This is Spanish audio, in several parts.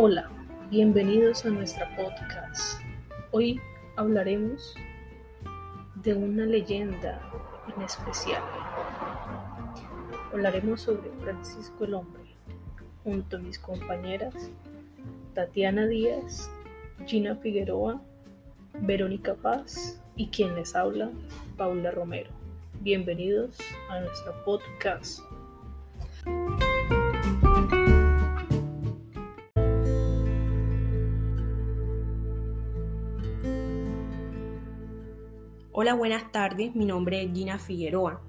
Hola, bienvenidos a nuestra podcast. Hoy hablaremos de una leyenda en especial. Hablaremos sobre Francisco el Hombre, junto a mis compañeras Tatiana Díaz, Gina Figueroa, Verónica Paz y quien les habla, Paula Romero. Bienvenidos a nuestro podcast. Hola, buenas tardes. Mi nombre es Gina Figueroa.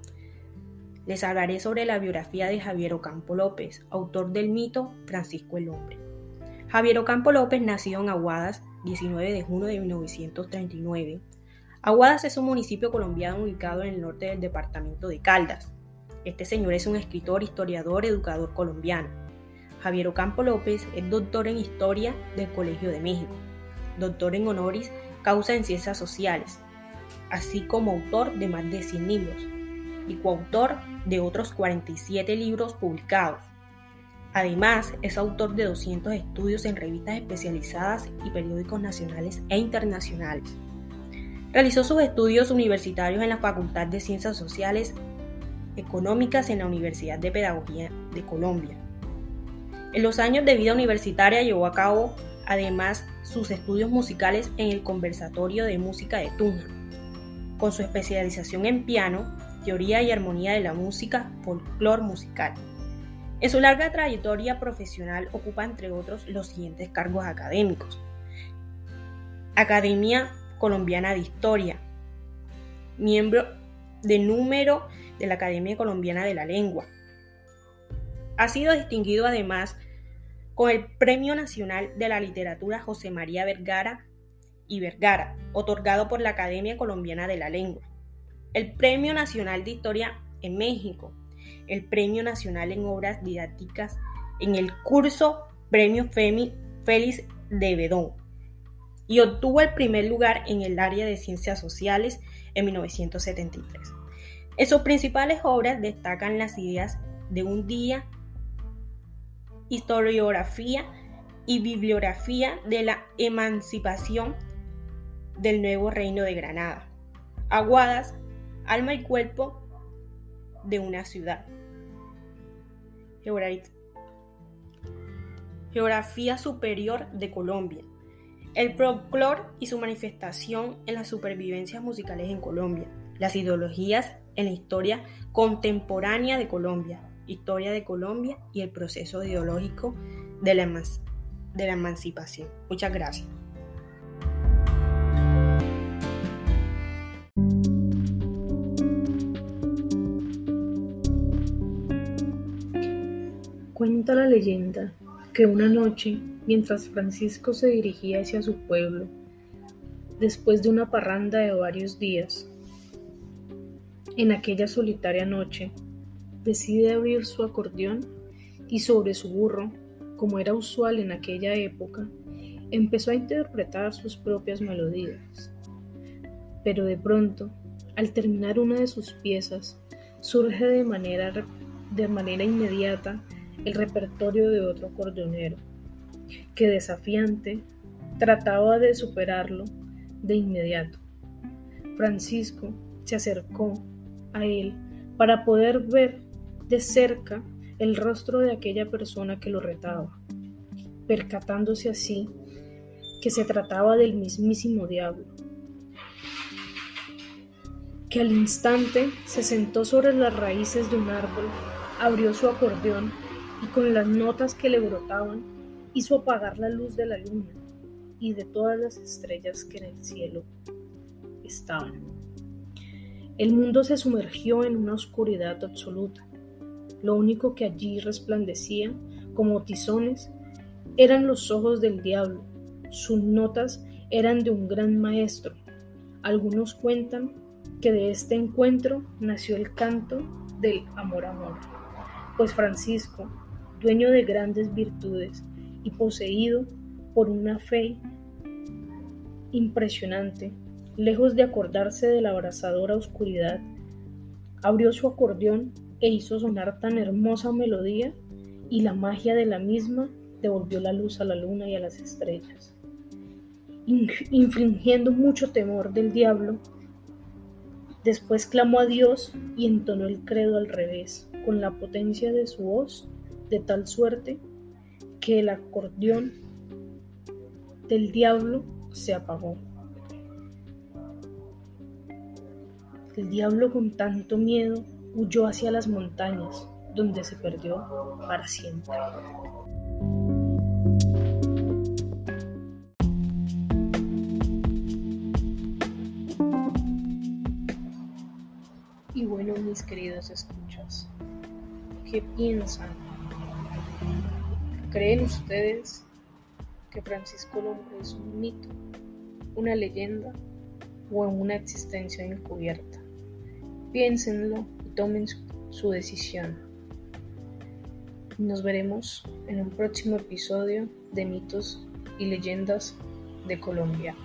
Les hablaré sobre la biografía de Javier Ocampo López, autor del mito Francisco el Hombre. Javier Ocampo López nació en Aguadas 19 de junio de 1939. Aguadas es un municipio colombiano ubicado en el norte del departamento de Caldas. Este señor es un escritor, historiador, educador colombiano. Javier Ocampo López es doctor en Historia del Colegio de México, doctor en Honoris Causa en Ciencias Sociales, así como autor de más de 100 libros y coautor de otros 47 libros publicados. Además, es autor de 200 estudios en revistas especializadas y periódicos nacionales e internacionales. Realizó sus estudios universitarios en la Facultad de Ciencias Sociales Económicas en la Universidad de Pedagogía de Colombia. En los años de vida universitaria llevó a cabo además sus estudios musicales en el Conversatorio de Música de Tunja con su especialización en piano, teoría y armonía de la música, folclore musical. En su larga trayectoria profesional ocupa, entre otros, los siguientes cargos académicos. Academia Colombiana de Historia, miembro de número de la Academia Colombiana de la Lengua. Ha sido distinguido además con el Premio Nacional de la Literatura José María Vergara y Vergara, otorgado por la Academia Colombiana de la Lengua, el Premio Nacional de Historia en México, el Premio Nacional en Obras Didácticas en el curso Premio Femi Félix de Bedón y obtuvo el primer lugar en el área de ciencias sociales en 1973. En sus principales obras destacan las ideas de un día, historiografía y bibliografía de la emancipación del nuevo reino de Granada. Aguadas, alma y cuerpo de una ciudad. Geografía superior de Colombia. El folclore y su manifestación en las supervivencias musicales en Colombia. Las ideologías en la historia contemporánea de Colombia. Historia de Colombia y el proceso ideológico de la, de la emancipación. Muchas gracias. Cuenta la leyenda que una noche, mientras Francisco se dirigía hacia su pueblo, después de una parranda de varios días, en aquella solitaria noche, decide abrir su acordeón y sobre su burro, como era usual en aquella época, empezó a interpretar sus propias melodías. Pero de pronto, al terminar una de sus piezas, surge de manera, de manera inmediata el repertorio de otro cordonero, que desafiante trataba de superarlo de inmediato. Francisco se acercó a él para poder ver de cerca el rostro de aquella persona que lo retaba, percatándose así que se trataba del mismísimo diablo, que al instante se sentó sobre las raíces de un árbol, abrió su acordeón y con las notas que le brotaban hizo apagar la luz de la luna y de todas las estrellas que en el cielo estaban. El mundo se sumergió en una oscuridad absoluta. Lo único que allí resplandecía como tizones eran los ojos del diablo. Sus notas eran de un gran maestro. Algunos cuentan que de este encuentro nació el canto del amor amor, pues Francisco dueño de grandes virtudes y poseído por una fe impresionante, lejos de acordarse de la abrasadora oscuridad, abrió su acordeón e hizo sonar tan hermosa melodía y la magia de la misma devolvió la luz a la luna y a las estrellas. Infringiendo mucho temor del diablo, después clamó a Dios y entonó el credo al revés, con la potencia de su voz, de tal suerte que el acordeón del diablo se apagó. El diablo con tanto miedo huyó hacia las montañas, donde se perdió para siempre. Y bueno, mis queridos escuchas, ¿qué piensan? ¿Creen ustedes que Francisco Lombre es un mito, una leyenda o una existencia encubierta? Piénsenlo y tomen su decisión. Nos veremos en un próximo episodio de Mitos y Leyendas de Colombia.